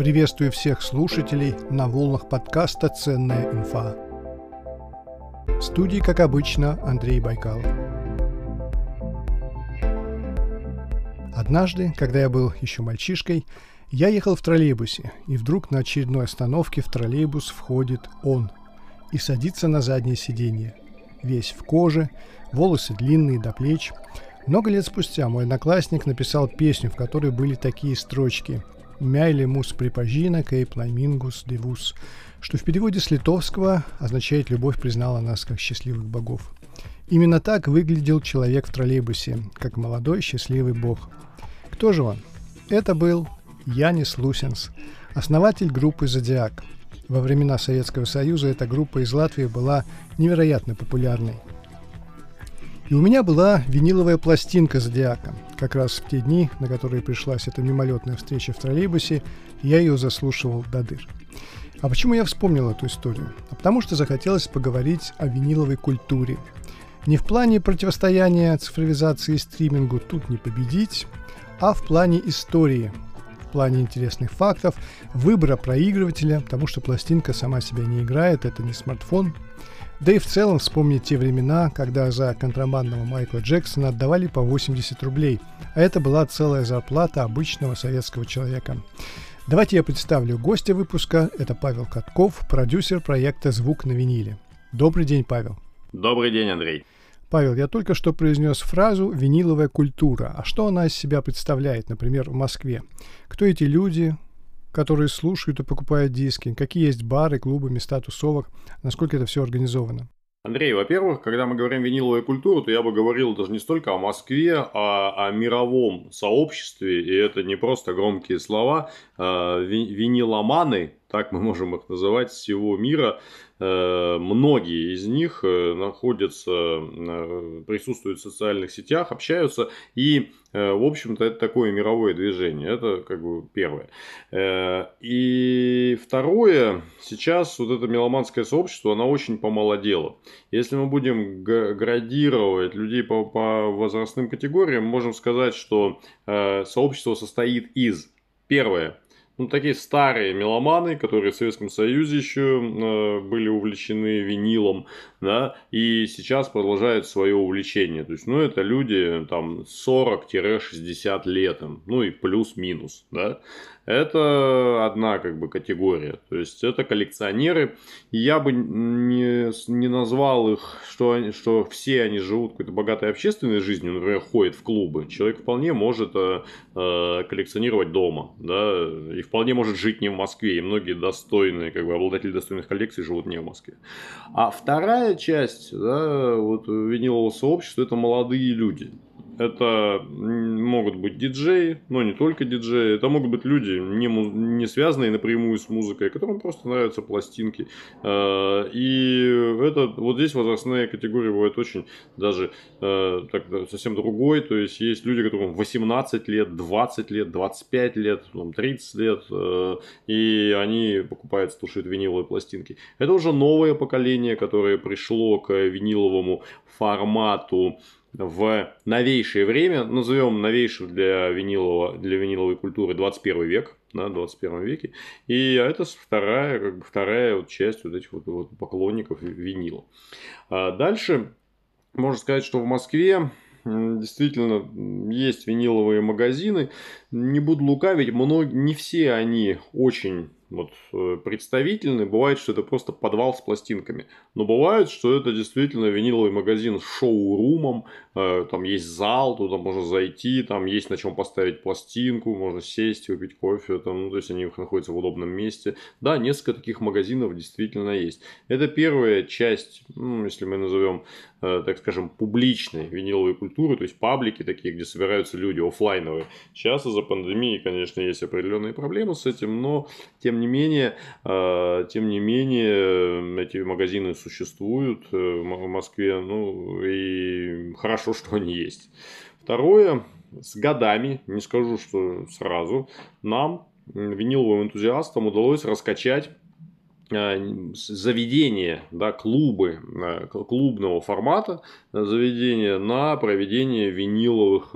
Приветствую всех слушателей на волнах подкаста «Ценная инфа». В студии, как обычно, Андрей Байкал. Однажды, когда я был еще мальчишкой, я ехал в троллейбусе, и вдруг на очередной остановке в троллейбус входит он и садится на заднее сиденье. Весь в коже, волосы длинные до плеч. Много лет спустя мой одноклассник написал песню, в которой были такие строчки – «Мяйли мус припажина кейп лаймингус девус», что в переводе с литовского означает «любовь признала нас как счастливых богов». Именно так выглядел человек в троллейбусе, как молодой счастливый бог. Кто же он? Это был Янис Лусенс, основатель группы «Зодиак». Во времена Советского Союза эта группа из Латвии была невероятно популярной. И у меня была виниловая пластинка Зодиака. Как раз в те дни, на которые пришлась эта мимолетная встреча в троллейбусе, я ее заслушивал до дыр. А почему я вспомнил эту историю? А потому что захотелось поговорить о виниловой культуре. Не в плане противостояния цифровизации и стримингу тут не победить, а в плане истории, в плане интересных фактов, выбора проигрывателя, потому что пластинка сама себя не играет, это не смартфон – да и в целом вспомнить те времена, когда за контрабандного Майкла Джексона отдавали по 80 рублей, а это была целая зарплата обычного советского человека. Давайте я представлю гостя выпуска. Это Павел Катков, продюсер проекта «Звук на виниле». Добрый день, Павел. Добрый день, Андрей. Павел, я только что произнес фразу «виниловая культура». А что она из себя представляет, например, в Москве? Кто эти люди? Которые слушают и покупают диски, какие есть бары, клубы, места тусовок, насколько это все организовано. Андрей, во-первых, когда мы говорим виниловая культура, то я бы говорил даже не столько о Москве, а о мировом сообществе, и это не просто громкие слова. А, виниломаны, так мы можем их называть, всего мира, Э, многие из них э, находятся, э, присутствуют в социальных сетях, общаются, и, в общем-то, это такое мировое движение. Это как бы первое. И второе, сейчас вот это меломанское сообщество, оно очень помолодело. Если мы будем градировать людей по, по возрастным категориям, можем сказать, что сообщество состоит из Первое ну, такие старые меломаны, которые в Советском Союзе еще э, были увлечены винилом, да, и сейчас продолжают свое увлечение. То есть, ну, это люди там 40-60 лет, ну и плюс-минус, да. Это одна как бы категория. То есть это коллекционеры. Я бы не, не назвал их, что, они, что все они живут какой-то богатой общественной жизнью, например, ходят в клубы. Человек вполне может э, э, коллекционировать дома, да, и вполне может жить не в Москве. И многие достойные, как бы обладатели достойных коллекций живут не в Москве. А вторая часть, да, вот винилового сообщества это молодые люди. Это могут быть диджеи, но не только диджеи. Это могут быть люди, не, не связанные напрямую с музыкой, которым просто нравятся пластинки. А, и это вот здесь возрастная категория бывает очень даже э, так, совсем другой. То есть есть люди, которым 18 лет, 20 лет, 25 лет, 30 лет, э, и они покупают, слушают виниловые пластинки. Это уже новое поколение, которое пришло к виниловому формату в новейшее время, назовем новейшим для, винилового, для виниловой культуры 21 век, да, 21 веке. И это вторая, как бы вторая вот часть вот этих вот, вот поклонников винила. А дальше можно сказать, что в Москве действительно есть виниловые магазины. Не буду лукавить, многие, не все они очень вот, э, представительны. Бывает, что это просто подвал с пластинками. Но бывает, что это действительно виниловый магазин с шоу-румом. Э, там есть зал, туда можно зайти, там есть на чем поставить пластинку, можно сесть, выпить кофе. Там, ну, то есть они находятся в удобном месте. Да, несколько таких магазинов действительно есть. Это первая часть, ну, если мы назовем Э, так скажем, публичной виниловой культуры, то есть паблики такие, где собираются люди офлайновые. Сейчас из-за пандемии, конечно, есть определенные проблемы с этим, но тем не менее, тем не менее, эти магазины существуют э, в Москве, ну и хорошо, что они есть. Второе, с годами, не скажу, что сразу, нам, виниловым энтузиастам, удалось раскачать заведения, да, клубы э, клубного формата, э, заведения на проведение виниловых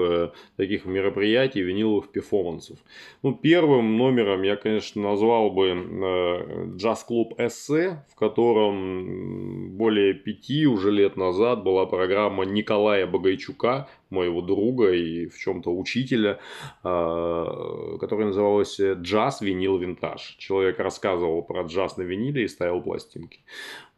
таких мероприятий, виниловых перформансов. Ну, первым номером я, конечно, назвал бы джаз-клуб «Эссе», в котором более пяти уже лет назад была программа Николая Богайчука, моего друга и в чем-то учителя, которая называлась «Джаз, винил, винтаж». Человек рассказывал про джаз на виниле, и ставил пластинки.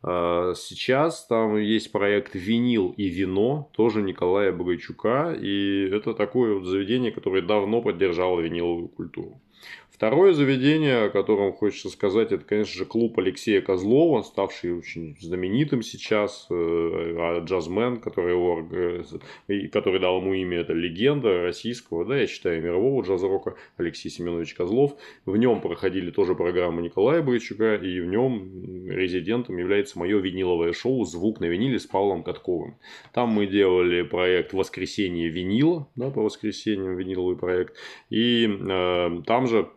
А, сейчас там есть проект «Винил и вино», тоже Николая Богайчука, и это такое вот заведение, которое давно поддержало виниловую культуру. Второе заведение, о котором хочется сказать, это, конечно же, клуб Алексея Козлова, ставший очень знаменитым сейчас, э, а джазмен, который, его, который дал ему имя, это легенда российского, да, я считаю, мирового джаз-рока Алексей Семенович Козлов. В нем проходили тоже программы Николая Бойчука, и в нем резидентом является мое виниловое шоу «Звук на виниле» с Павлом Катковым. Там мы делали проект «Воскресенье винила», да, по воскресеньям виниловый проект, и э, там же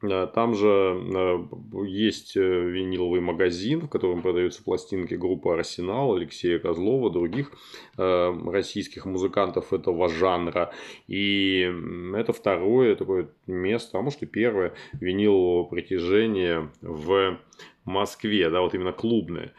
там же э, есть э, виниловый магазин, в котором продаются пластинки группы Арсенал, Алексея Козлова, других э, российских музыкантов этого жанра. И это второе такое место, а может и первое винилового притяжения в Москве, да, вот именно клубное.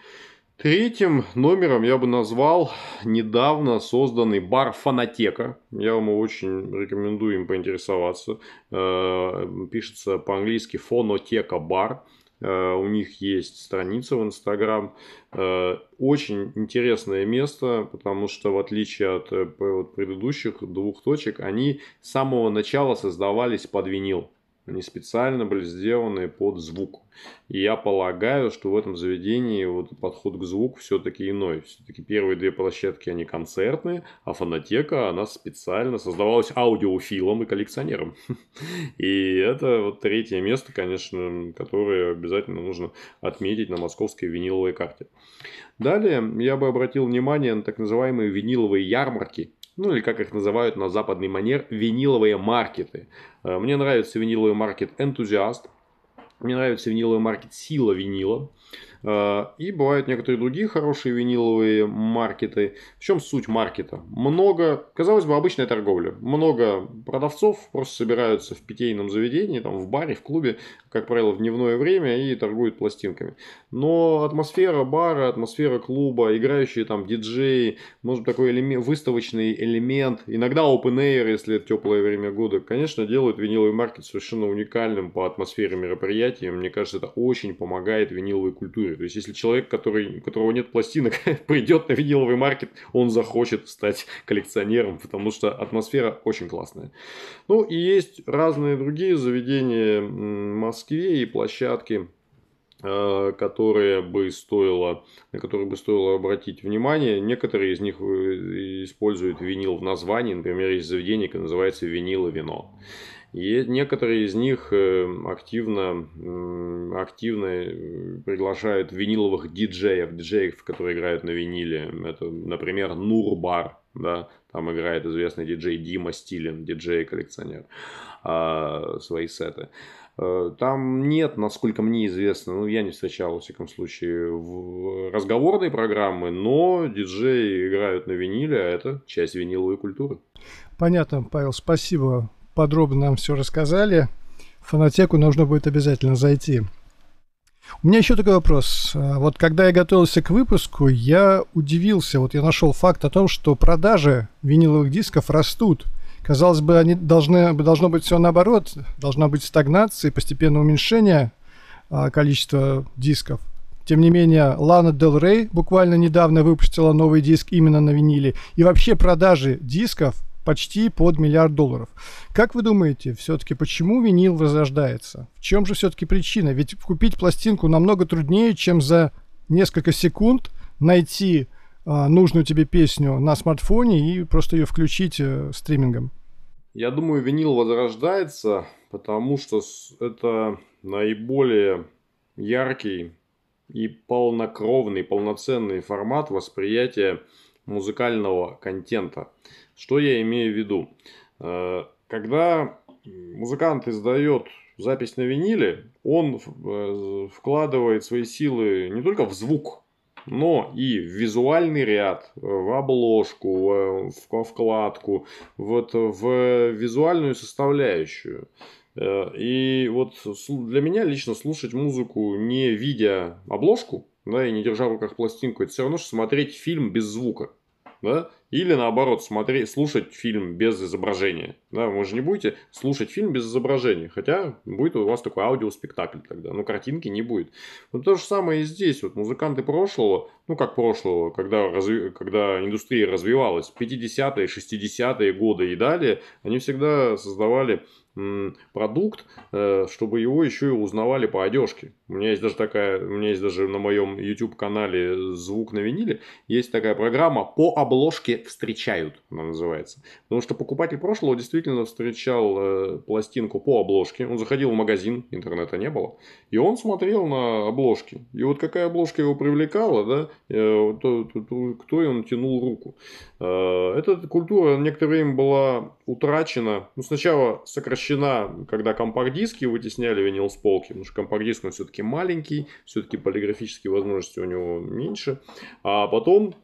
Третьим номером я бы назвал недавно созданный бар Фанатека. Я вам очень рекомендую им поинтересоваться. Э, пишется по-английски Фонотека бар. Э, у них есть страница в Инстаграм. Э, очень интересное место, потому что в отличие от предыдущих двух точек, они с самого начала создавались под винил. Они специально были сделаны под звук. И я полагаю, что в этом заведении вот подход к звуку все-таки иной. Все-таки первые две площадки, они концертные, а фонотека, она специально создавалась аудиофилом и коллекционером. И это вот третье место, конечно, которое обязательно нужно отметить на московской виниловой карте. Далее я бы обратил внимание на так называемые виниловые ярмарки – ну или как их называют на западный манер, виниловые маркеты. Э, мне нравится виниловый маркет «Энтузиаст», мне нравится виниловый маркет «Сила винила». Э, и бывают некоторые другие хорошие виниловые маркеты. В чем суть маркета? Много, казалось бы, обычная торговля. Много продавцов просто собираются в питейном заведении, там, в баре, в клубе, как правило, в дневное время и торгуют пластинками. Но атмосфера бара, атмосфера клуба, играющие там диджеи, может такой элемент, выставочный элемент, иногда open air, если это теплое время года, конечно, делают виниловый маркет совершенно уникальным по атмосфере мероприятия. Мне кажется, это очень помогает виниловой культуре культуре. То есть, если человек, который, у которого нет пластинок, придет на виниловый маркет, он захочет стать коллекционером, потому что атмосфера очень классная. Ну, и есть разные другие заведения в Москве и площадки, э, которые бы стоило, на которые бы стоило обратить внимание. Некоторые из них э, используют винил в названии. Например, есть заведение, которое называется «Винил и вино». И некоторые из них э, активно, активно э, приглашают виниловых диджеев, диджеев, которые играют на виниле. Это, например, Нурбар, да, там играет известный диджей Дима Стилин, диджей-коллекционер, а, свои сеты. Э, там нет, насколько мне известно, ну, я не встречал, во всяком случае, в разговорной программы, но диджеи играют на виниле, а это часть виниловой культуры. Понятно, Павел, спасибо подробно нам все рассказали. В фонотеку нужно будет обязательно зайти. У меня еще такой вопрос. А, вот когда я готовился к выпуску, я удивился. Вот я нашел факт о том, что продажи виниловых дисков растут. Казалось бы, они должны, должно быть все наоборот. Должна быть стагнация, постепенное уменьшение а, количества дисков. Тем не менее, Лана Дел Рей буквально недавно выпустила новый диск именно на виниле. И вообще продажи дисков почти под миллиард долларов. Как вы думаете, все-таки почему винил возрождается? В чем же все-таки причина? Ведь купить пластинку намного труднее, чем за несколько секунд найти а, нужную тебе песню на смартфоне и просто ее включить э, стримингом. Я думаю, винил возрождается, потому что это наиболее яркий и полнокровный, полноценный формат восприятия музыкального контента. Что я имею в виду? Э, когда музыкант издает запись на виниле, он э, вкладывает свои силы не только в звук, но и в визуальный ряд, в обложку, в вкладку, вот в визуальную составляющую. Э, и вот для меня лично слушать музыку не видя обложку, да, и не держа в руках пластинку, это все равно, что смотреть фильм без звука да, или наоборот смотреть, слушать фильм без изображения, да, вы же не будете слушать фильм без изображения, хотя будет у вас такой аудиоспектакль тогда, но картинки не будет. Вот то же самое и здесь, вот музыканты прошлого, ну как прошлого, когда, разви... когда индустрия развивалась, 50-е, 60-е годы и далее, они всегда создавали продукт, э, чтобы его еще и узнавали по одежке. У меня есть даже такая, у меня есть даже на моем YouTube канале звук на виниле, есть такая программа по обложке встречают, она называется. Потому что покупатель прошлого действительно встречал э, пластинку по обложке. Он заходил в магазин, интернета не было, и он смотрел на обложки. И вот какая обложка его привлекала, да, э, то, то, то, кто он тянул руку. Эта культура некоторое время была утрачена. Ну, сначала сокращена, когда компакт-диски вытесняли винил с полки, потому что компакт-диск он все-таки маленький, все-таки полиграфические возможности у него меньше. А потом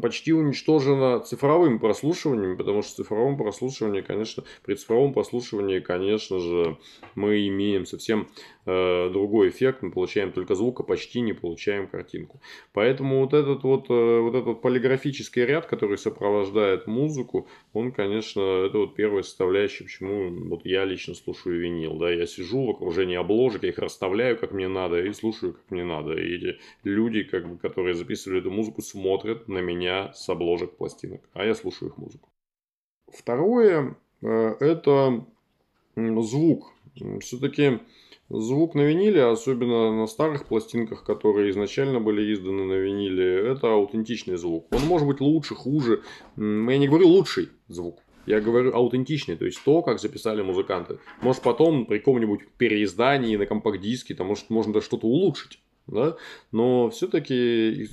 почти уничтожена цифровым прослушиванием, потому что цифровом прослушивании, конечно, при цифровом прослушивании, конечно же, мы имеем совсем э, другой эффект, мы получаем только звук, а почти не получаем картинку. Поэтому вот этот вот, э, вот этот полиграфический ряд, который сопровождает музыку, он, конечно, это вот первая составляющая, почему вот я лично слушаю винил, да, я сижу в окружении обложек, я их расставляю как мне надо и слушаю как мне надо. И эти люди, как бы, которые записывали эту музыку, смотрят на меня с обложек пластинок, а я слушаю их музыку. Второе, э, это звук. Все-таки Звук на виниле, особенно на старых пластинках, которые изначально были изданы на виниле, это аутентичный звук. Он может быть лучше, хуже. Я не говорю лучший звук. Я говорю аутентичный, то есть то, как записали музыканты. Может потом при каком-нибудь переиздании на компакт-диске, там может можно что-то улучшить да, но все-таки,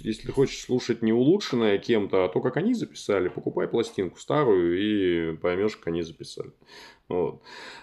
если хочешь слушать не улучшенное кем-то, а то, как они записали, покупай пластинку старую и поймешь, как они записали. Вот.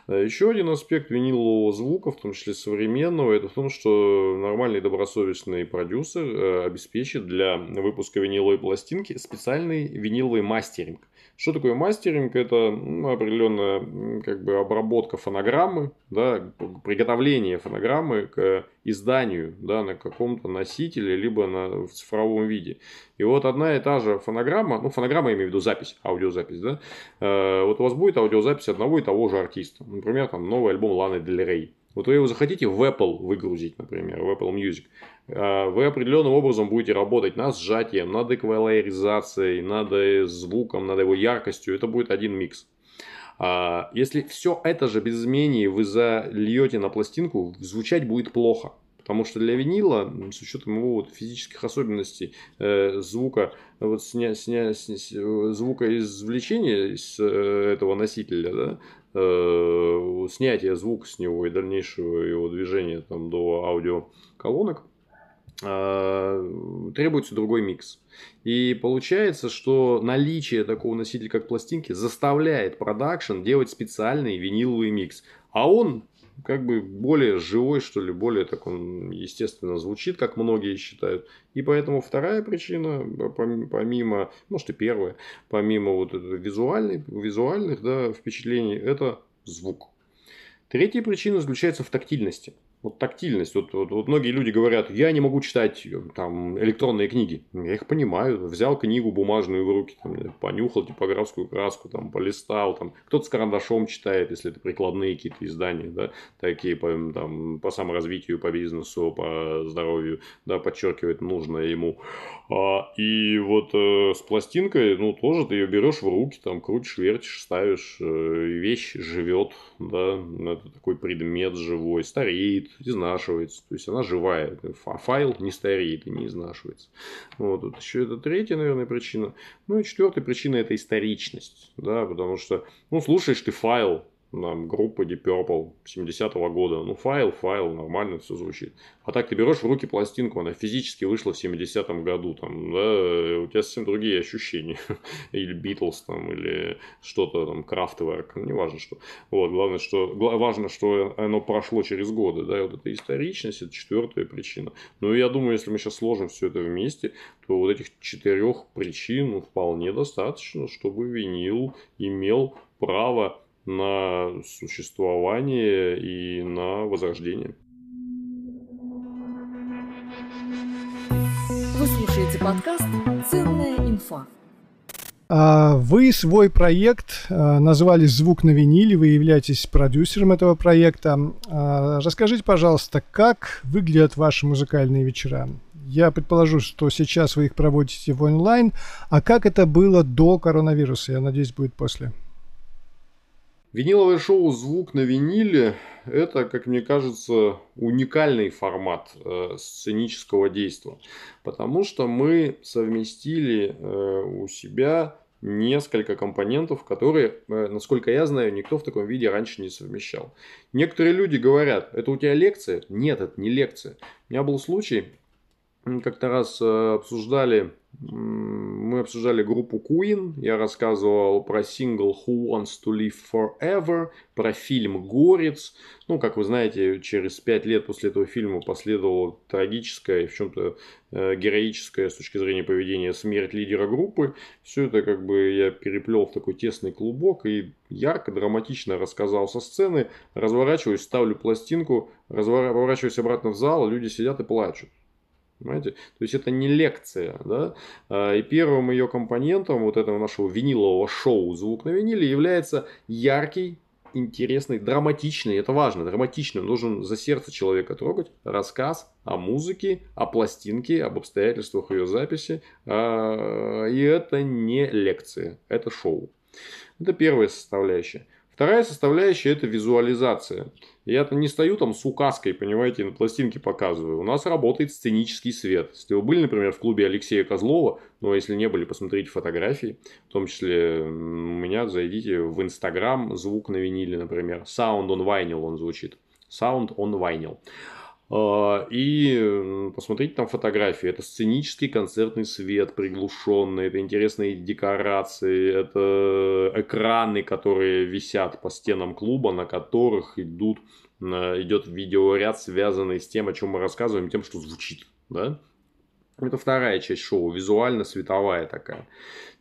Еще один аспект винилового звука, в том числе современного, это в том, что нормальный добросовестный продюсер э, обеспечит для выпуска виниловой пластинки специальный виниловый мастеринг. Что такое мастеринг? Это ну, определенная как бы обработка фонограммы, да, приготовление фонограммы к изданию да, на каком-то носителе, либо на, в цифровом виде. И вот одна и та же фонограмма, ну фонограмма я имею в виду запись, аудиозапись, да, э, вот у вас будет аудиозапись одного и того же артиста. Например, там новый альбом Ланы Дель Рей. Вот вы его захотите в Apple выгрузить, например, в Apple Music. А, вы определенным образом будете работать над сжатием, над эквалайзацией, над э, звуком, над его яркостью. Это будет один микс. А, если все это же без изменений вы зальете на пластинку, звучать будет плохо. Потому что для винила, с учетом его вот физических особенностей э, звука, вот сня, сня, сня, звука извлечения из э, этого носителя, да, э, снятие звука с него и дальнейшего его движения там, до аудиоколонок, требуется другой микс. И получается, что наличие такого носителя, как пластинки, заставляет продакшн делать специальный виниловый микс. А он как бы более живой, что ли, более так он естественно звучит, как многие считают. И поэтому вторая причина, помимо, может и первая, помимо вот визуальной, визуальных да, впечатлений, это звук. Третья причина заключается в тактильности. Вот тактильность. Вот, вот, вот многие люди говорят, я не могу читать там электронные книги. Я их понимаю. Взял книгу бумажную в руки, там, понюхал типографскую краску, там, полистал. Там. Кто-то с карандашом читает, если это прикладные какие-то издания, да, такие по, там, по саморазвитию, по бизнесу, по здоровью, да, подчеркивает нужное ему. А, и вот э, с пластинкой, ну, тоже ты ее берешь в руки, там, крутишь, вертишь, ставишь, э, вещь живет, да, это такой предмет живой, стареет, изнашивается. То есть она живая. Файл не стареет и не изнашивается. Вот. вот еще это третья, наверное, причина. Ну и четвертая причина это историчность. Да, потому что, ну, слушаешь ты файл, нам группы Deep Purple 70-го года. Ну, файл, файл, нормально все звучит. А так ты берешь в руки пластинку, она физически вышла в 70-м году, там, да, у тебя совсем другие ощущения. или Beatles, там, или что-то там, Kraftwerk, ну, не важно что. Вот, главное, что, важно, что оно прошло через годы, да, и вот эта историчность, это четвертая причина. Ну, я думаю, если мы сейчас сложим все это вместе, то вот этих четырех причин ну, вполне достаточно, чтобы винил имел право на существование и на возрождение. Вы слушаете подкаст «Ценная инфа». А, вы свой проект а, назвали «Звук на виниле», вы являетесь продюсером этого проекта. А, расскажите, пожалуйста, как выглядят ваши музыкальные вечера? Я предположу, что сейчас вы их проводите в онлайн. А как это было до коронавируса? Я надеюсь, будет после. Виниловое шоу «Звук на виниле» – это, как мне кажется, уникальный формат э, сценического действия, потому что мы совместили э, у себя несколько компонентов, которые, э, насколько я знаю, никто в таком виде раньше не совмещал. Некоторые люди говорят, это у тебя лекция? Нет, это не лекция. У меня был случай, как-то раз э, обсуждали мы обсуждали группу Queen, я рассказывал про сингл Who Wants to Live Forever, про фильм «Горец». Ну, как вы знаете, через пять лет после этого фильма последовала трагическая в чем-то э, героическая с точки зрения поведения смерть лидера группы. Все это как бы я переплел в такой тесный клубок и ярко, драматично рассказал со сцены. Разворачиваюсь, ставлю пластинку, разворачиваюсь обратно в зал, люди сидят и плачут. Понимаете? То есть это не лекция, да? А, и первым ее компонентом вот этого нашего винилового шоу «Звук на виниле» является яркий, интересный, драматичный, это важно, драматичный, нужен за сердце человека трогать, рассказ о музыке, о пластинке, об обстоятельствах ее записи. А, и это не лекция, это шоу. Это первая составляющая. Вторая составляющая – это визуализация. Я-то не стою там с указкой, понимаете, на пластинке показываю. У нас работает сценический свет. Если вы были, например, в клубе Алексея Козлова, ну, а если не были, посмотрите фотографии. В том числе у меня зайдите в Инстаграм, звук на виниле, например. Sound on vinyl он звучит. Sound on vinyl. А, и посмотрите там фотографии. Это сценический концертный свет приглушенный, это интересные декорации, это экраны, которые висят по стенам клуба, на которых идут, идет видеоряд, связанный с тем, о чем мы рассказываем, тем, что звучит. Да? Это вторая часть шоу, визуально-световая такая.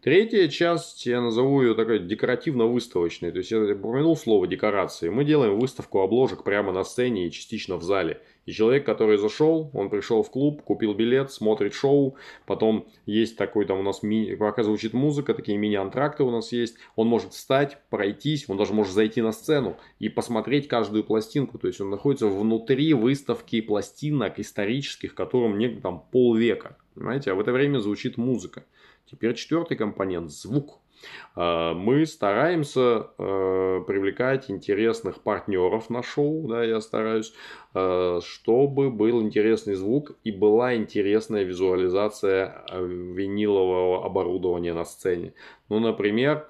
Третья часть, я назову ее такой декоративно-выставочной. То есть, я упомянул слово декорации. Мы делаем выставку обложек прямо на сцене и частично в зале. И человек, который зашел, он пришел в клуб, купил билет, смотрит шоу, потом есть такой там у нас, ми... пока звучит музыка, такие мини-антракты у нас есть, он может встать, пройтись, он даже может зайти на сцену и посмотреть каждую пластинку, то есть он находится внутри выставки пластинок исторических, которым не там полвека, понимаете, а в это время звучит музыка. Теперь четвертый компонент – звук. А, мы стараемся э, привлекать интересных партнеров на шоу, да, я стараюсь, э, чтобы был интересный звук и была интересная визуализация винилового оборудования на сцене. Ну, например,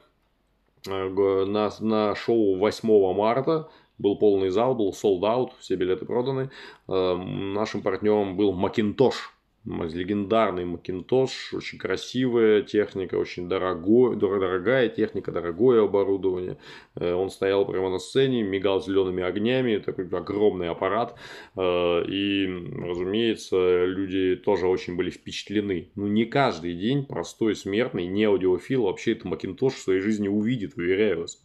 на, на шоу 8 марта был полный зал, был sold out, все билеты проданы. Нашим партнером был Macintosh легендарный Macintosh, очень красивая техника, очень дорогой, дорогая техника, дорогое оборудование. Э, он стоял прямо на сцене, мигал зелеными огнями, такой огромный аппарат. Э, и, разумеется, люди тоже очень были впечатлены. Ну, не каждый день простой смертный, не аудиофил вообще это Macintosh в своей жизни увидит, уверяю вас.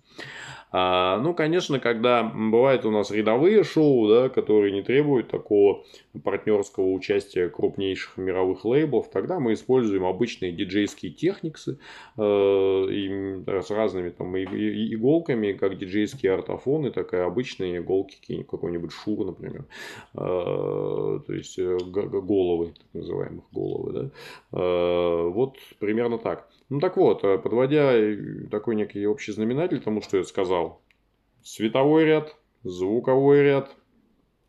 А, ну, конечно, когда бывают у нас рядовые шоу, да, которые не требуют такого партнерского участия крупнейших мировых лейблов, тогда мы используем обычные диджейские техниксы э, с разными там иголками, как диджейские артофоны, так и обычные иголки, какой-нибудь шур, например. Э, то есть э, головы, так называемых головы. Да? Э, вот примерно так. Ну так вот, э, подводя такой некий общий знаменатель тому, что я сказал. Световой ряд, звуковой ряд,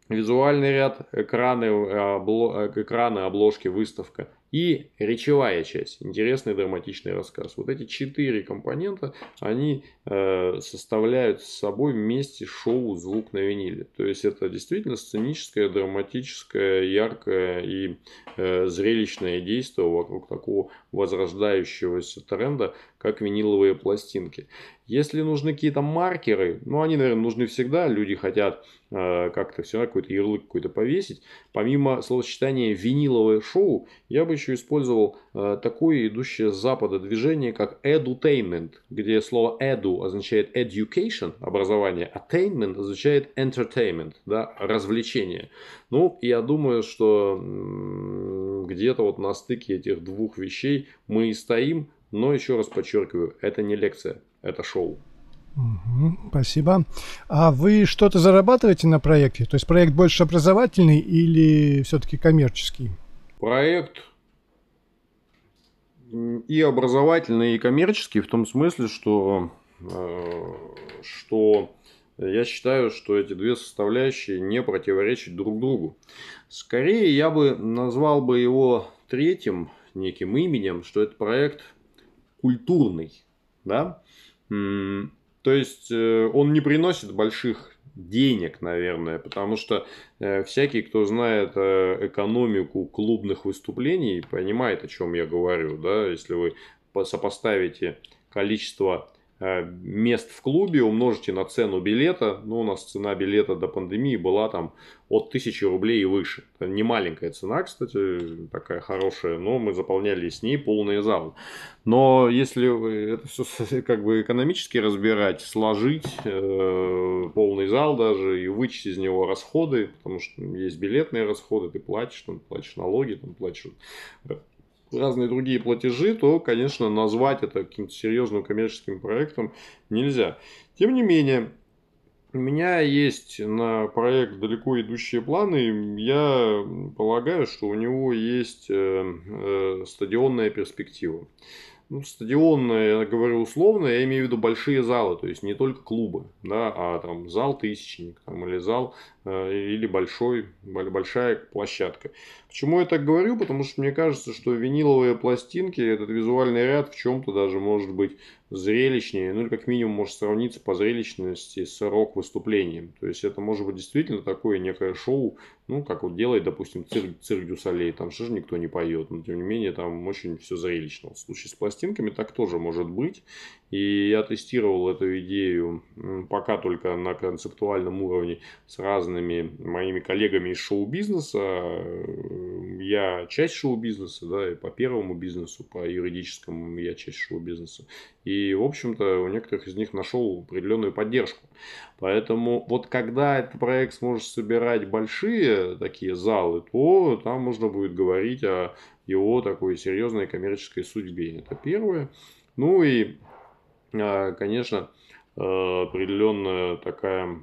визуальный ряд, экраны, обло... Э, экраны обложки, выставка и речевая часть, интересный драматичный рассказ. Вот эти четыре компонента, они э, составляют с собой вместе шоу «Звук на виниле». То есть это действительно сценическое, драматическое, яркое и э, зрелищное действие вокруг такого возрождающегося тренда, как виниловые пластинки. Если нужны какие-то маркеры, ну они, наверное, нужны всегда, люди хотят э, как-то все какой-то ярлык какой-то повесить. Помимо словосочетания виниловое шоу, я бы еще использовал э, такое идущее с запада движение, как edutainment, где слово edu означает education, образование, attainment означает entertainment, да, развлечение. Ну, я думаю, что где-то вот на стыке этих двух вещей мы и стоим, но еще раз подчеркиваю, это не лекция, это шоу. Угу, спасибо. А вы что-то зарабатываете на проекте? То есть проект больше образовательный или все-таки коммерческий? Проект и образовательный, и коммерческий в том смысле, что, э, что я считаю, что эти две составляющие не противоречат друг другу. Скорее, я бы назвал бы его третьим неким именем, что это проект культурный, да, то есть э, он не приносит больших денег, наверное, потому что э, всякий, кто знает э, экономику клубных выступлений, понимает, о чем я говорю, да, если вы сопоставите количество мест в клубе умножите на цену билета. Ну, у нас цена билета до пандемии была там от 1000 рублей и выше. Это не маленькая цена, кстати, такая хорошая, но мы заполняли с ней полный зал. Но если это все как бы экономически разбирать, сложить э, полный зал даже и вычесть из него расходы, потому что есть билетные расходы, ты платишь, там, платишь налоги, там, платишь разные другие платежи, то, конечно, назвать это каким-то серьезным коммерческим проектом нельзя. Тем не менее, у меня есть на проект далеко идущие планы. Я полагаю, что у него есть э, э, стадионная перспектива. Ну, стадионная, я говорю условно, я имею в виду большие залы, то есть не только клубы, да, а там зал тысячник там, или зал э, или большой, большая площадка. Почему я так говорю? Потому что мне кажется, что виниловые пластинки, этот визуальный ряд в чем-то даже может быть зрелищнее, ну или как минимум может сравниться по зрелищности с рок-выступлением. То есть это может быть действительно такое некое шоу, ну как вот делает, допустим, цирк, цирк Дюсалей, там же никто не поет, но тем не менее там очень все зрелищно. В случае с пластинками так тоже может быть. И я тестировал эту идею пока только на концептуальном уровне с разными моими коллегами из шоу-бизнеса. Я часть шоу-бизнеса, да, и по первому бизнесу, по юридическому я часть шоу-бизнеса. И, в общем-то, у некоторых из них нашел определенную поддержку. Поэтому вот когда этот проект сможет собирать большие такие залы, то там можно будет говорить о его такой серьезной коммерческой судьбе. Это первое. Ну и а, конечно, определенная такая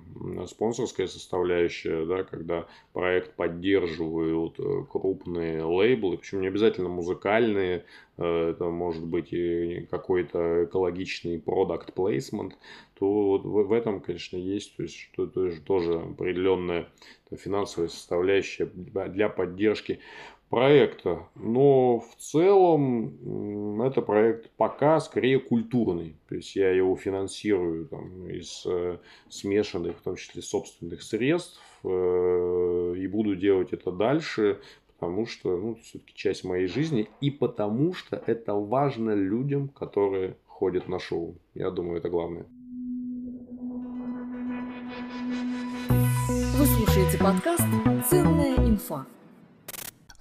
спонсорская составляющая, да, когда проект поддерживают э, крупные лейблы, причем не обязательно музыкальные, э, это может быть и какой-то экологичный продукт placement, то вот в этом, конечно, есть то есть, что, то, тоже определенная финансовая составляющая для поддержки проекта. Но в целом это проект пока скорее культурный. То есть я его финансирую там, из э, смешанных, в том числе собственных средств. Э, и буду делать это дальше, потому что ну, все-таки часть моей жизни. И потому что это важно людям, которые ходят на шоу. Я думаю, это главное. Вы слушаете подкаст «Ценная инфа».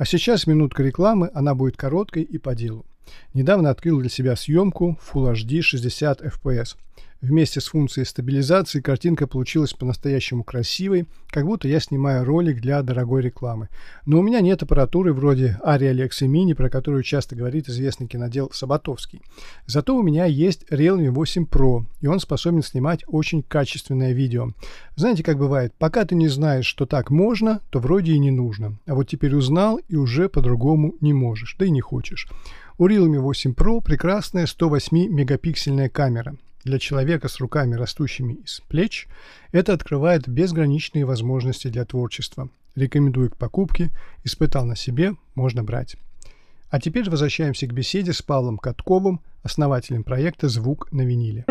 А сейчас минутка рекламы, она будет короткой и по делу. Недавно открыл для себя съемку Full HD 60 FPS – Вместе с функцией стабилизации картинка получилась по-настоящему красивой, как будто я снимаю ролик для дорогой рекламы. Но у меня нет аппаратуры вроде Ari Alexa Mini, про которую часто говорит известный кинодел Саботовский. Зато у меня есть Realme 8 Pro, и он способен снимать очень качественное видео. Знаете, как бывает, пока ты не знаешь, что так можно, то вроде и не нужно. А вот теперь узнал и уже по-другому не можешь, да и не хочешь. У Realme 8 Pro прекрасная 108 мегапиксельная камера. Для человека с руками, растущими из плеч, это открывает безграничные возможности для творчества. Рекомендую к покупке, испытал на себе, можно брать. А теперь возвращаемся к беседе с Павлом Катковым, основателем проекта «Звук на виниле».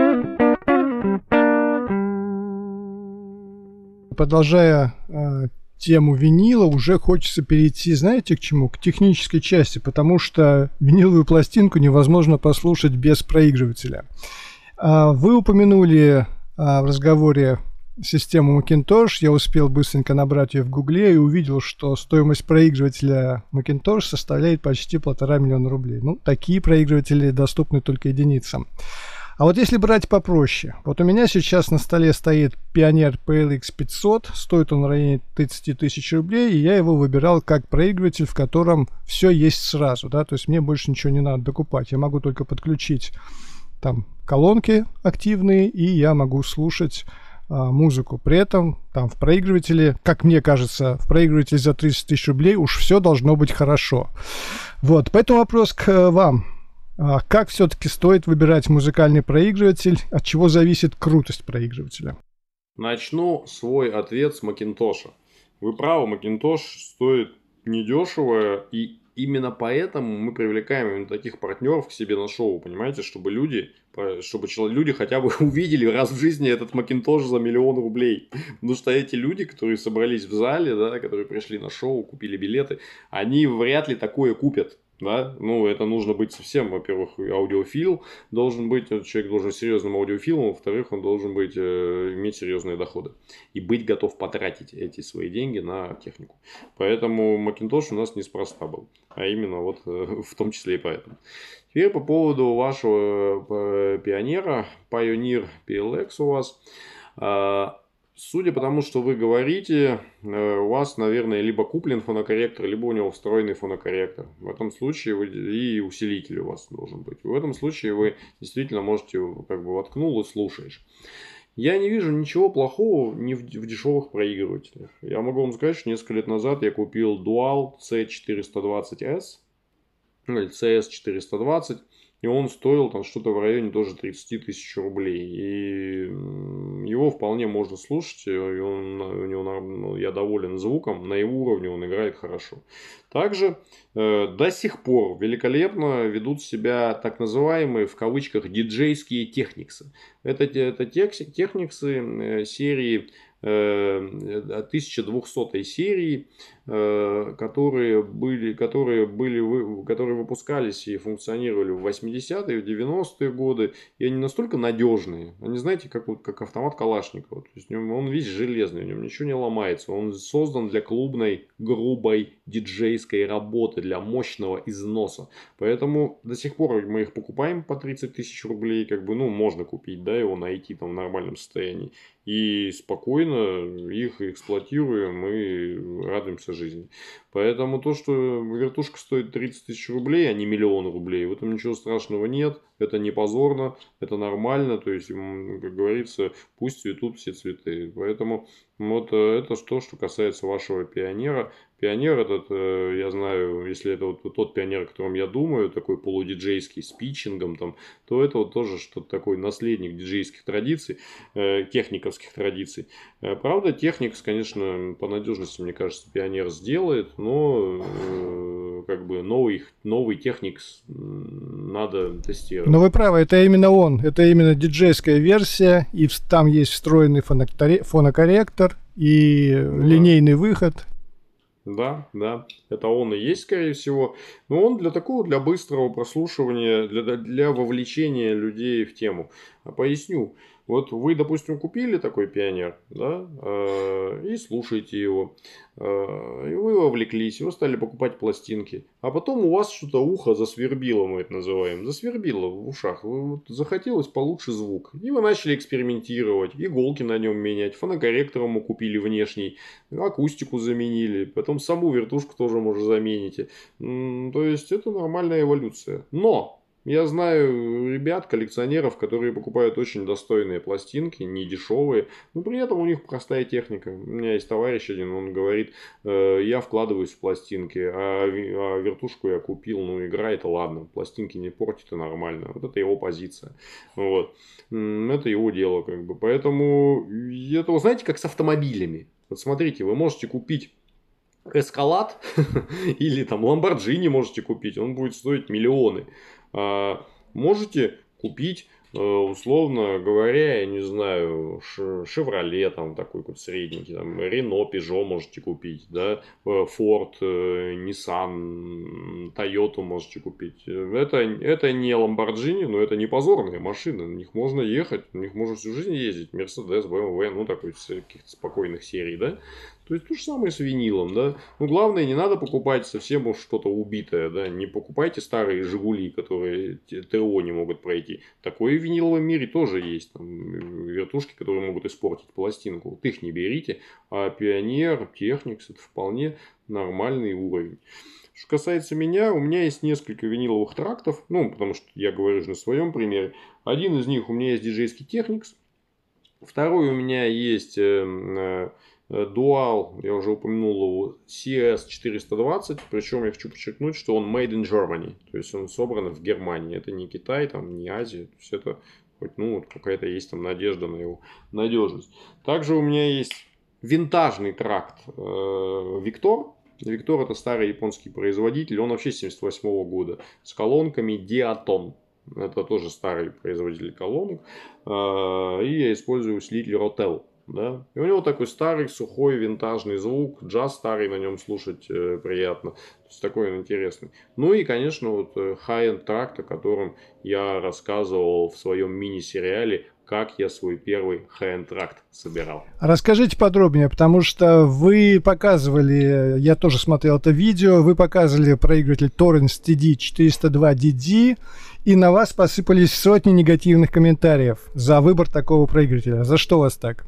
Продолжая э, тему винила, уже хочется перейти, знаете, к чему? К технической части, потому что виниловую пластинку невозможно послушать без проигрывателя. Э, вы упомянули э, в разговоре систему Macintosh. Я успел быстренько набрать ее в Гугле и увидел, что стоимость проигрывателя Macintosh составляет почти полтора миллиона рублей. Ну, такие проигрыватели доступны только единицам. А вот если брать попроще, вот у меня сейчас на столе стоит Pioneer PLX 500, стоит он в районе 30 тысяч рублей, и я его выбирал как проигрыватель, в котором все есть сразу, да, то есть мне больше ничего не надо докупать, я могу только подключить там колонки активные, и я могу слушать а, музыку. При этом там в проигрывателе, как мне кажется, в проигрывателе за 30 тысяч рублей уж все должно быть хорошо. Вот, поэтому вопрос к вам. А как все-таки стоит выбирать музыкальный проигрыватель? От чего зависит крутость проигрывателя? Начну свой ответ с Макинтоша. Вы правы, Макинтош стоит недешево и именно поэтому мы привлекаем именно таких партнеров к себе на шоу, понимаете, чтобы люди, чтобы люди хотя бы увидели раз в жизни этот Макинтош за миллион рублей. Потому что эти люди, которые собрались в зале, да, которые пришли на шоу, купили билеты, они вряд ли такое купят да, ну, это нужно быть совсем, во-первых, аудиофил должен быть, человек должен быть серьезным аудиофилом, во-вторых, он должен быть, э, иметь серьезные доходы и быть готов потратить эти свои деньги на технику. Поэтому Macintosh у нас неспроста был, а именно вот э, в том числе и поэтому. Теперь по поводу вашего э, пионера, Pioneer PLX у вас. Судя по тому, что вы говорите, э, у вас, наверное, либо куплен фонокорректор, либо у него встроенный фонокорректор. В этом случае вы, и усилитель у вас должен быть. В этом случае вы действительно можете, как бы воткнул и слушаешь. Я не вижу ничего плохого ни в, в дешевых проигрывателях. Я могу вам сказать, что несколько лет назад я купил Dual C420S, ну, или CS420. И он стоил там что-то в районе тоже 30 тысяч рублей. И его вполне можно слушать. И он, у него, ну, я доволен звуком. На его уровне он играет хорошо. Также э, до сих пор великолепно ведут себя так называемые в кавычках диджейские техниксы. Это, это техниксы э, серии 1200 э, серии, э, которые были, которые были, которые выпускались и функционировали в 80-е, в 90-е годы, и они настолько надежные, они, знаете, как, вот, как автомат Калашникова, то есть он весь железный, в нем ничего не ломается, он создан для клубной, грубой, диджейской работы, для мощного износа, поэтому до сих пор мы их покупаем по 30 тысяч рублей, как бы, ну, можно купить, да, его найти там в нормальном состоянии, и спокойно их эксплуатируем и радуемся жизни. Поэтому то, что вертушка стоит 30 тысяч рублей, а не миллион рублей, в этом ничего страшного нет. Это не позорно, это нормально. То есть, как говорится, пусть цветут все цветы. Поэтому вот э, это то, что касается вашего пионера. Пионер этот, э, я знаю, если это вот тот пионер, о котором я думаю, такой полудиджейский с питчингом, там, то это вот тоже что-то такой наследник диджейских традиций, э, техниковских традиций. Правда, техникс, конечно, по надежности, мне кажется, пионер сделает, но как бы новый, новый техникс надо тестировать. Но вы правы, это именно он, это именно диджейская версия, и там есть встроенный фонокорректор, и ну, линейный выход. Да, да, это он и есть, скорее всего. Но он для такого, для быстрого прослушивания, для, для вовлечения людей в тему. Поясню. Вот вы, допустим, купили такой пионер, да, э, и слушаете его. Э, и вы вовлеклись, вы стали покупать пластинки. А потом у вас что-то ухо засвербило, мы это называем. Засвербило в ушах. Вот, захотелось получше звук. И вы начали экспериментировать. Иголки на нем менять. Фонокорректор ему купили внешний. Акустику заменили. Потом саму вертушку тоже, может, замените. То есть, это нормальная эволюция. Но я знаю ребят, коллекционеров, которые покупают очень достойные пластинки, не дешевые, но при этом у них простая техника. У меня есть товарищ один, он говорит, э, я вкладываюсь в пластинки, а, а вертушку я купил, ну играет, ладно, пластинки не портит и нормально. Вот это его позиция. Вот. Это его дело как бы. Поэтому это, знаете, как с автомобилями. Вот смотрите, вы можете купить Эскалат или там Ламборджини можете купить, он будет стоить миллионы. А можете купить Э, условно говоря, я не знаю, Шевроле там такой вот средненький, там Рено, Пежо можете купить, да, Форд, э, Nissan, Toyota можете купить. Это, это не Lamborghini, но это не позорные машины, на них можно ехать, на них можно всю жизнь ездить, Mercedes, BMW, ну такой каких-то спокойных серий, да, то есть то же самое с винилом, да. Ну, главное, не надо покупать совсем уж что-то убитое, да. Не покупайте старые Жигули, которые ТО не могут пройти. Такое в виниловом мире тоже есть. Там, вертушки, которые могут испортить пластинку. Вот их не берите. А Пионер, Техникс, это вполне нормальный уровень. Что касается меня, у меня есть несколько виниловых трактов, ну, потому что я говорю же на своем примере. Один из них у меня есть диджейский Техникс, второй у меня есть эм, э, Dual, я уже упомянул его, CS420, причем я хочу подчеркнуть, что он made in Germany, то есть он собран в Германии, это не Китай, там, не Азия, то есть это хоть, ну, вот какая-то есть там надежда на его надежность. Также у меня есть винтажный тракт э, Виктор, Виктор это старый японский производитель, он вообще 78 -го года, с колонками Diaton. Это тоже старый производитель колонок. Э, и я использую усилитель Rotel да. И у него такой старый, сухой, винтажный звук, джаз старый на нем слушать э, приятно. То есть такой он интересный. Ну и, конечно, вот э, high-end тракт, о котором я рассказывал в своем мини-сериале как я свой первый high-end тракт собирал. Расскажите подробнее, потому что вы показывали, я тоже смотрел это видео, вы показывали проигрыватель Torrens TD402DD, и на вас посыпались сотни негативных комментариев за выбор такого проигрывателя. За что вас так?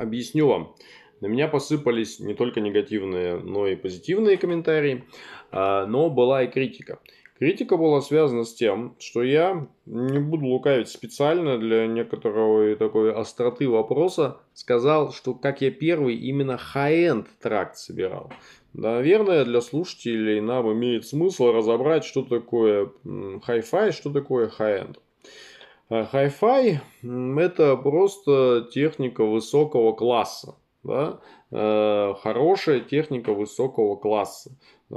Объясню вам. На меня посыпались не только негативные, но и позитивные комментарии, а, но была и критика. Критика была связана с тем, что я, не буду лукавить специально для некоторого такой остроты вопроса, сказал, что как я первый именно high-end тракт собирал. Наверное, для слушателей нам имеет смысл разобрать, что такое hi-fi, что такое high-end. Hi-Fi это просто техника высокого класса. Да? Э, хорошая техника высокого класса. Э,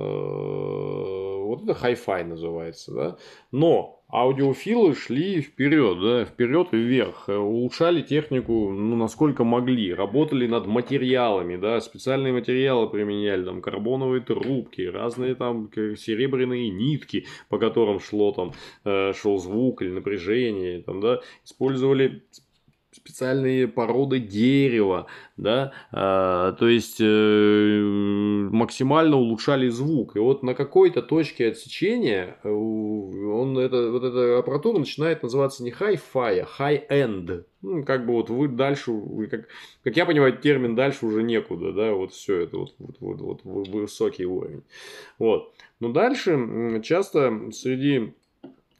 вот это Hi-Fi называется. Да? Но аудиофилы шли вперед, да, вперед и вверх, улучшали технику, ну, насколько могли, работали над материалами, да, специальные материалы применяли, там, карбоновые трубки, разные там серебряные нитки, по которым шло там, э, шел звук или напряжение, там, да, использовали специальные породы дерева, да, а, то есть э, максимально улучшали звук. И вот на какой-то точке отсечения э, он это, вот эта аппаратура начинает называться не hi-fi, а high-end. Ну, как бы вот вы дальше, вы как, как я понимаю, термин дальше уже некуда, да, вот все это вот, вот, вот, вот высокий уровень. Вот. Но дальше часто среди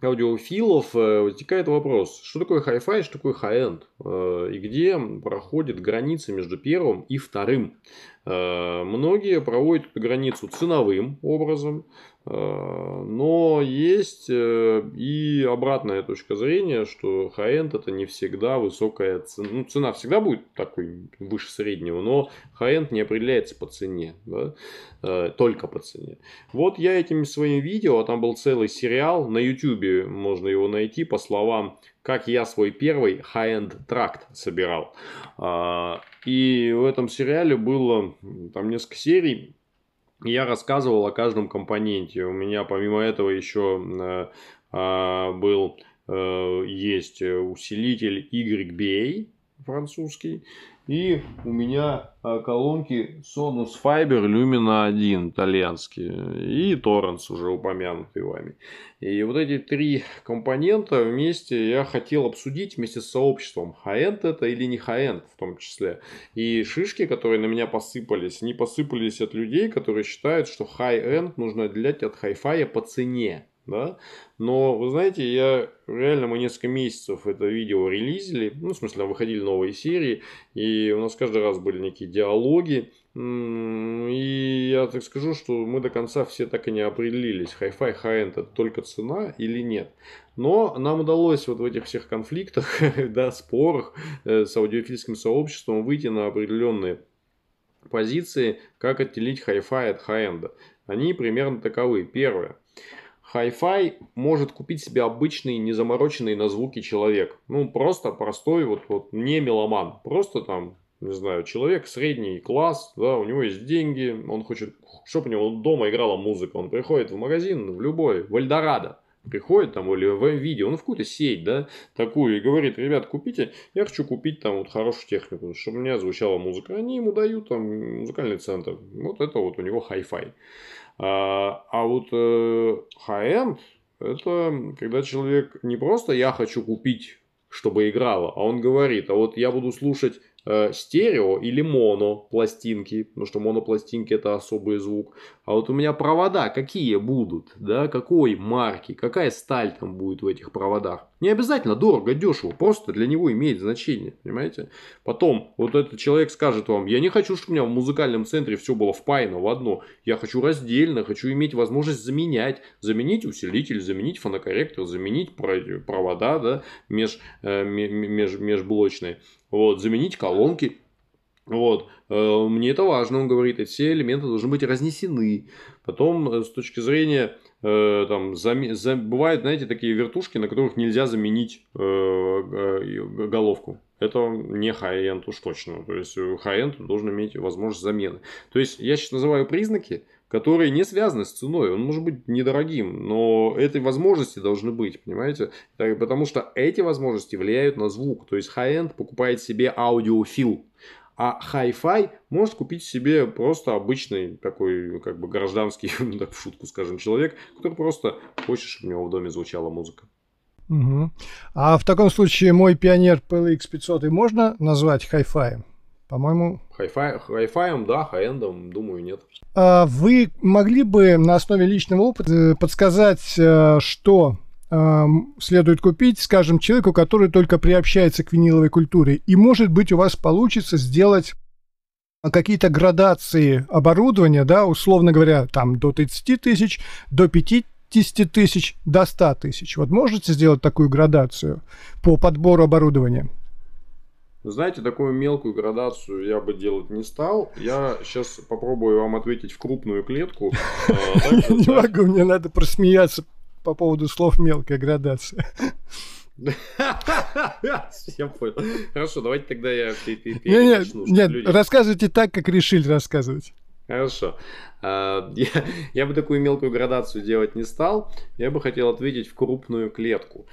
аудиофилов э, возникает вопрос, что такое hi-fi, что такое high-end, э, и где проходит граница между первым и вторым. Э, многие проводят эту границу ценовым образом, Э, но есть э, и обратная точка зрения, что high-end это не всегда высокая цена. Ну, цена всегда будет такой выше среднего, но high-end не определяется по цене, да? Только по цене. Вот я этим своим видео, а там был целый сериал, на YouTube можно его найти по словам как я свой первый high-end тракт собирал. И в этом сериале было там несколько серий, я рассказывал о каждом компоненте. У меня помимо этого еще э, э, был э, есть усилитель YBA французский. И у меня а, колонки Sonus Fiber Lumina 1 итальянские и Torrens уже упомянутый вами. И вот эти три компонента вместе я хотел обсудить вместе с сообществом. High-end это или не high-end в том числе. И шишки, которые на меня посыпались, не посыпались от людей, которые считают, что high-end нужно отделять от hi-fi по цене да, но, вы знаете, я реально, мы несколько месяцев это видео релизили, ну, в смысле, выходили новые серии, и у нас каждый раз были некие диалоги, и я так скажу, что мы до конца все так и не определились, Hi-Fi, High-End это только цена или нет. Но нам удалось вот в этих всех конфликтах, да, спорах э, с аудиофильским сообществом выйти на определенные позиции, как отделить Hi-Fi от high-end. Они примерно таковы. Первое. Hi-Fi может купить себе обычный, незамороченный на звуки человек. Ну, просто простой, вот, вот не меломан. Просто там, не знаю, человек средний класс, да, у него есть деньги, он хочет, чтобы у него дома играла музыка. Он приходит в магазин, в любой, в Эльдорадо, приходит там или в видео, он в какую-то сеть, да, такую, и говорит, ребят, купите, я хочу купить там вот хорошую технику, чтобы у меня звучала музыка. Они ему дают там музыкальный центр. Вот это вот у него Hi-Fi. А, а вот э, high-end это когда человек не просто я хочу купить, чтобы играло, а он говорит, а вот я буду слушать стерео или моно пластинки, потому что монопластинки это особый звук. А вот у меня провода какие будут, да, какой марки, какая сталь там будет в этих проводах. Не обязательно дорого, дешево, просто для него имеет значение, понимаете? Потом вот этот человек скажет вам, я не хочу, чтобы у меня в музыкальном центре все было впаяно в одно, я хочу раздельно, хочу иметь возможность заменять, заменить усилитель, заменить фонокорректор, заменить провода, да, меж, э, меж, межблочные. Вот, заменить колонки. Вот. Э, мне это важно, он говорит, и все элементы должны быть разнесены. Потом, э, с точки зрения, э, там, зам... Зам... бывают, знаете, такие вертушки, на которых нельзя заменить головку. Это не high-end уж точно. То есть, high-end должен иметь возможность замены. То есть, я сейчас называю признаки, которые не связаны с ценой. Он может быть недорогим, но этой возможности должны быть, понимаете? Потому что эти возможности влияют на звук. То есть high-end покупает себе аудиофил, а Hi-Fi может купить себе просто обычный такой, как бы гражданский, так в шутку скажем, человек, который просто хочет, чтобы у него в доме звучала музыка. Угу. А в таком случае мой пионер PLX 500 и можно назвать Hi-Fi? По-моему... Hi-Fi, да, хай-эндом, думаю, нет. А вы могли бы на основе личного опыта э, подсказать, э, что эм, следует купить, скажем, человеку, который только приобщается к виниловой культуре. И, может быть, у вас получится сделать какие-то градации оборудования, да, условно говоря, там до 30 тысяч, до 50 тысяч, до 100 тысяч. Вот можете сделать такую градацию по подбору оборудования? Знаете, такую мелкую градацию я бы делать не стал. Я сейчас попробую вам ответить в крупную клетку. А, не могу, мне надо просмеяться по поводу слов мелкая градация. Я понял. Хорошо, давайте тогда я Нет, нет, рассказывайте так, как решили рассказывать. Хорошо. А, я, я бы такую мелкую градацию делать не стал. Я бы хотел ответить в крупную клетку.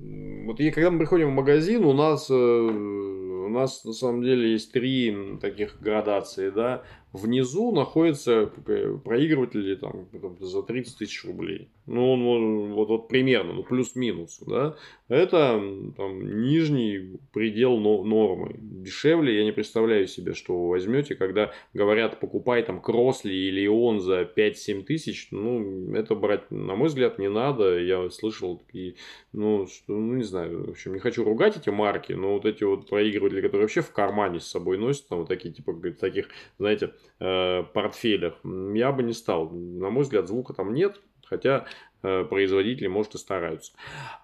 Вот и когда мы приходим в магазин, у нас, э, у нас на самом деле есть три таких градации, да. Внизу находится проигрыватели там, за 30 тысяч рублей. Ну, он вот, вот примерно, ну, плюс-минус, да. Это там, нижний предел нормы. Дешевле я не представляю себе, что вы возьмете, когда говорят, покупай там Кросли или он за 5-7 тысяч. Ну, это брать, на мой взгляд, не надо. Я слышал такие, ну, что, ну, не знаю, в общем, не хочу ругать эти марки, но вот эти вот проигрыватели, которые вообще в кармане с собой носят, там вот такие, типа, таких, знаете, э, портфелях, я бы не стал. На мой взгляд, звука там нет, хотя э, производители, может, и стараются.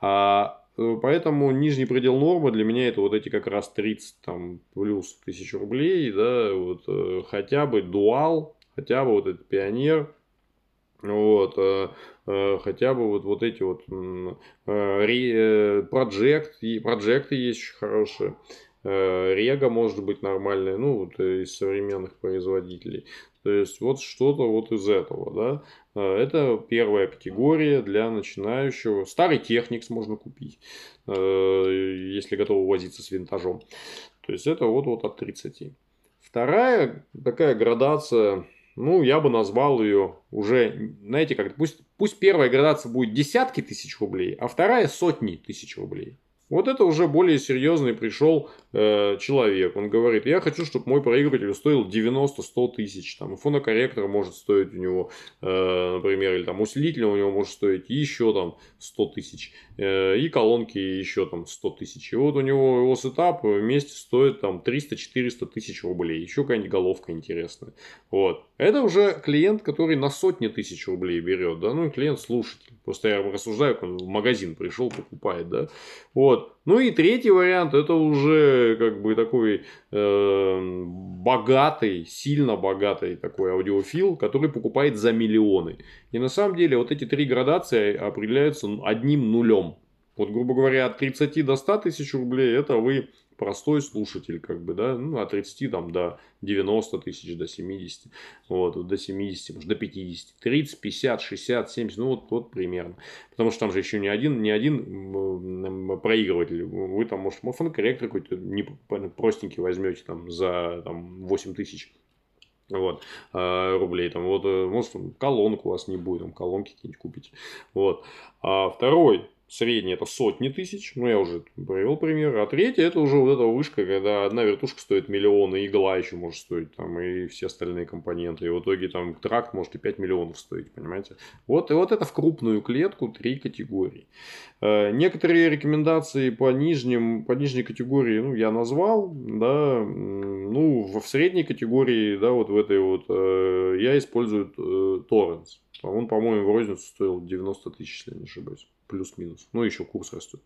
А, э, Поэтому нижний предел нормы для меня это вот эти как раз 30 там, плюс тысяч рублей, да, вот, хотя бы дуал, хотя бы вот этот пионер, вот, хотя бы вот, вот эти вот проекты, проекты есть очень хорошие. Рега может быть нормальная, ну, вот из современных производителей. То есть, вот что-то вот из этого, да. Это первая категория для начинающего. Старый техникс можно купить, если готовы возиться с винтажом. То есть, это вот, вот от 30. Вторая такая градация ну, я бы назвал ее уже, знаете, как пусть, пусть первая градация будет десятки тысяч рублей, а вторая сотни тысяч рублей. Вот это уже более серьезный пришел э, человек. Он говорит, я хочу, чтобы мой проигрыватель стоил 90-100 тысяч. Там, и фонокорректор может стоить у него, э, например, или там усилитель у него может стоить еще там 100 тысяч. Э, и колонки еще там 100 тысяч. И вот у него его сетап вместе стоит там 300-400 тысяч рублей. Еще какая-нибудь головка интересная. Вот. Это уже клиент, который на сотни тысяч рублей берет. Да? Ну и клиент-слушатель. Просто я рассуждаю, как он в магазин пришел, покупает. Да? Вот. Ну и третий вариант, это уже как бы такой э, богатый, сильно богатый такой аудиофил, который покупает за миллионы. И на самом деле вот эти три градации определяются одним нулем. Вот, грубо говоря, от 30 до 100 тысяч рублей это вы простой слушатель, как бы, да, ну, от 30 там до 90 тысяч, до 70, вот, до 70, может, до 50, 30, 50, 60, 70, ну, вот, вот примерно. Потому что там же еще не один, не один проигрыватель, вы там, может, фонокорректор какой-то не простенький возьмете там за там, 8 тысяч вот, а, рублей, там, вот, э, может, колонку у вас не будет, там, колонки какие-нибудь купите, вот. А второй, Средний это сотни тысяч, ну я уже привел пример. А третье это уже вот эта вышка, когда одна вертушка стоит миллион, и игла еще может стоить, там, и все остальные компоненты. И в итоге там тракт может и 5 миллионов стоить, понимаете. Вот, и вот это в крупную клетку три категории. Э, некоторые рекомендации по, нижним, по нижней категории ну, я назвал, да, ну в средней категории, да, вот в этой вот, э, я использую э, Torrents. Он, по-моему, в розницу стоил 90 тысяч, если не ошибаюсь плюс-минус. Ну, еще курс растет.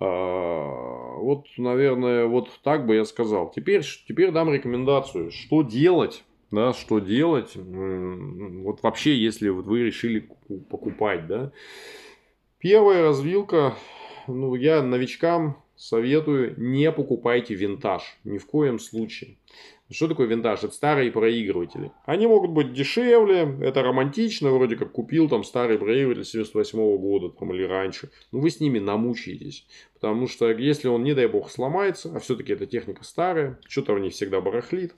А, вот, наверное, вот так бы я сказал. Теперь, теперь дам рекомендацию, что делать. Да, что делать? Вот вообще, если вот вы решили покупать, да. Первая развилка, ну, я новичкам советую, не покупайте винтаж. Ни в коем случае. Что такое винтаж? Это старые проигрыватели. Они могут быть дешевле, это романтично, вроде как купил там старый проигрыватель 78 -го года там, или раньше. Но вы с ними намучаетесь. Потому что если он, не дай бог, сломается, а все-таки эта техника старая, что-то в ней всегда барахлит,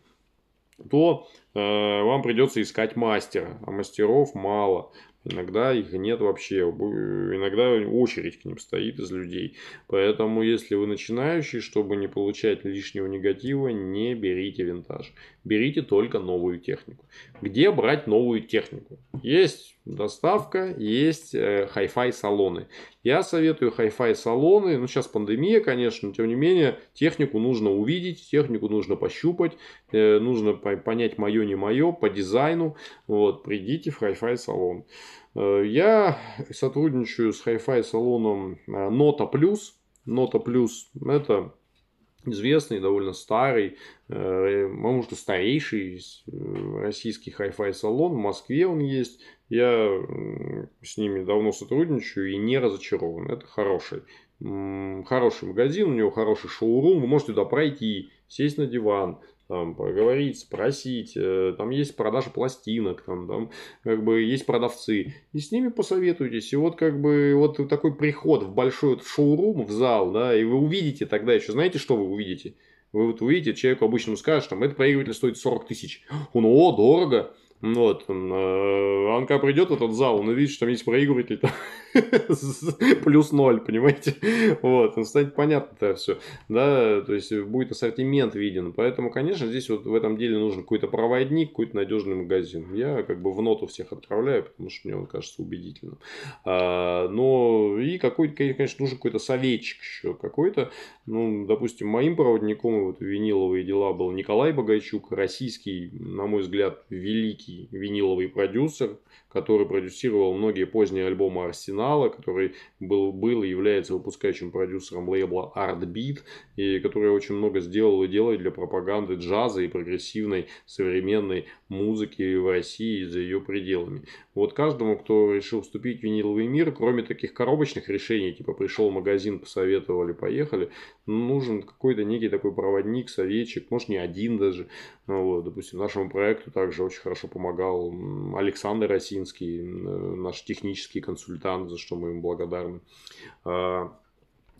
то э, вам придется искать мастера. А мастеров мало. Иногда их нет вообще. Иногда очередь к ним стоит из людей. Поэтому, если вы начинающий, чтобы не получать лишнего негатива, не берите винтаж. Берите только новую технику. Где брать новую технику? Есть доставка, есть э, hi-fi салоны. Я советую hi-fi салоны. Ну, сейчас пандемия, конечно, но тем не менее, технику нужно увидеть, технику нужно пощупать, э, нужно понять мое, не мое, по дизайну. Вот, придите в hi-fi салон. Э, я сотрудничаю с hi-fi салоном Нота Плюс. Нота Плюс это известный, довольно старый, может и старейший российский хай-фай салон. В Москве он есть. Я с ними давно сотрудничаю и не разочарован. Это хороший, хороший магазин, у него хороший шоурум. Вы можете туда пройти, сесть на диван, там, поговорить, спросить, э, там есть продажа пластинок, там, там как бы есть продавцы, и с ними посоветуйтесь, и вот как бы вот такой приход в большой шоурум, в зал, да, и вы увидите тогда еще, знаете, что вы увидите? Вы вот увидите, человеку обычному скажешь, там, этот проигрыватель стоит 40 тысяч. Он, о, дорого. Вот, он, э, когда придет в этот зал, он увидит, что там есть проигрыватель плюс ноль, понимаете? Вот, он станет понятно это все, да, то есть будет ассортимент виден. Поэтому, конечно, здесь вот в этом деле нужен какой-то проводник, какой-то надежный магазин. Я как бы в ноту всех отправляю, потому что мне он кажется убедительным. А, но и какой-то, конечно, нужен какой-то советчик еще какой-то. Ну, допустим, моим проводником вот виниловые дела был Николай Богайчук, российский, на мой взгляд, великий виниловый продюсер, который продюсировал многие поздние альбомы Арсенала, который был, был и является выпускающим продюсером лейбла Artbeat, и который очень много сделал и делает для пропаганды джаза и прогрессивной современной музыки в России и за ее пределами. Вот каждому, кто решил вступить в виниловый мир, кроме таких коробочных решений, типа пришел в магазин, посоветовали, поехали, нужен какой-то некий такой проводник, советчик, может не один даже. Вот, допустим, нашему проекту также очень хорошо помогал Александр Осинский, наш технический консультант, за что мы ему благодарны. А,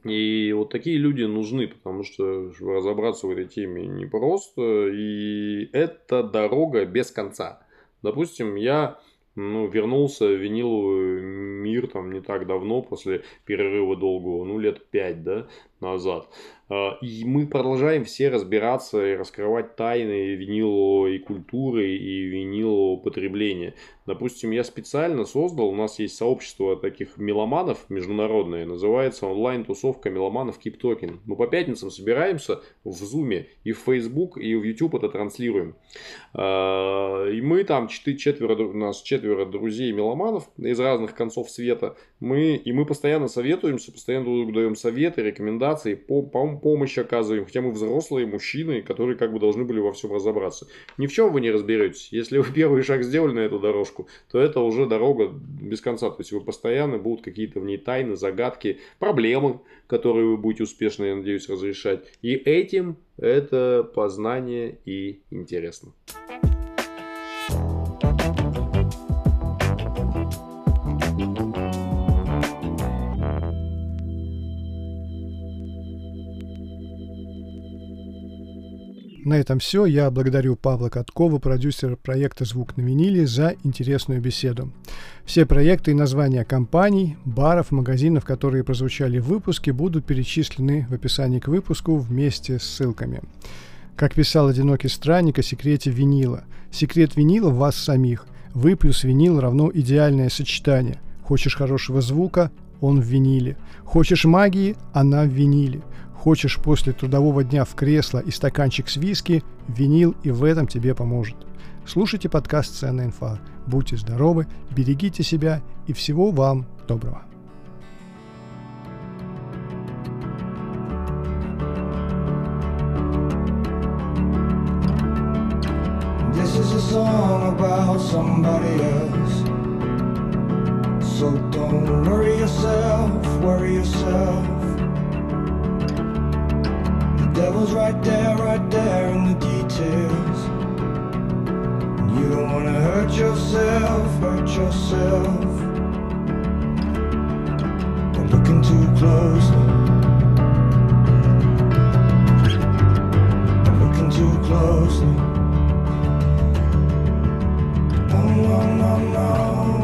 и вот такие люди нужны, потому что разобраться в этой теме непросто, и это дорога без конца. Допустим, я ну, вернулся в виниловый мир там не так давно, после перерыва долгого, ну, лет пять, да, назад. А, и мы продолжаем все разбираться и раскрывать тайны виниловой культуры и винилового потребления. Допустим, я специально создал, у нас есть сообщество таких меломанов международное, называется онлайн-тусовка меломанов Talking. Мы по пятницам собираемся в Zoom и в Facebook и в YouTube это транслируем. А, и мы там четверо, у нас четверо друзей меломанов из разных концов света. Мы, и мы постоянно советуемся, постоянно друг даем советы, рекомендации рекомендации, по, по помощь оказываем, хотя мы взрослые мужчины, которые как бы должны были во всем разобраться. Ни в чем вы не разберетесь. Если вы первый шаг сделали на эту дорожку, то это уже дорога без конца. То есть вы постоянно будут какие-то в ней тайны, загадки, проблемы, которые вы будете успешно, я надеюсь, разрешать. И этим это познание и интересно. На этом все. Я благодарю Павла Каткова, продюсера проекта «Звук на виниле», за интересную беседу. Все проекты и названия компаний, баров, магазинов, которые прозвучали в выпуске, будут перечислены в описании к выпуску вместе с ссылками. Как писал «Одинокий странник» о секрете винила. Секрет винила в вас самих. Вы плюс винил равно идеальное сочетание. Хочешь хорошего звука – он в виниле. Хочешь магии – она в виниле. Хочешь после трудового дня в кресло и стаканчик с виски, винил и в этом тебе поможет. Слушайте подкаст «Ценная инфа». Будьте здоровы, берегите себя и всего вам доброго. Song about somebody else. So don't worry yourself, worry yourself. devil's right there, right there in the details. And you don't wanna hurt yourself, hurt yourself. By looking too close. By looking too close. No, no, no, no.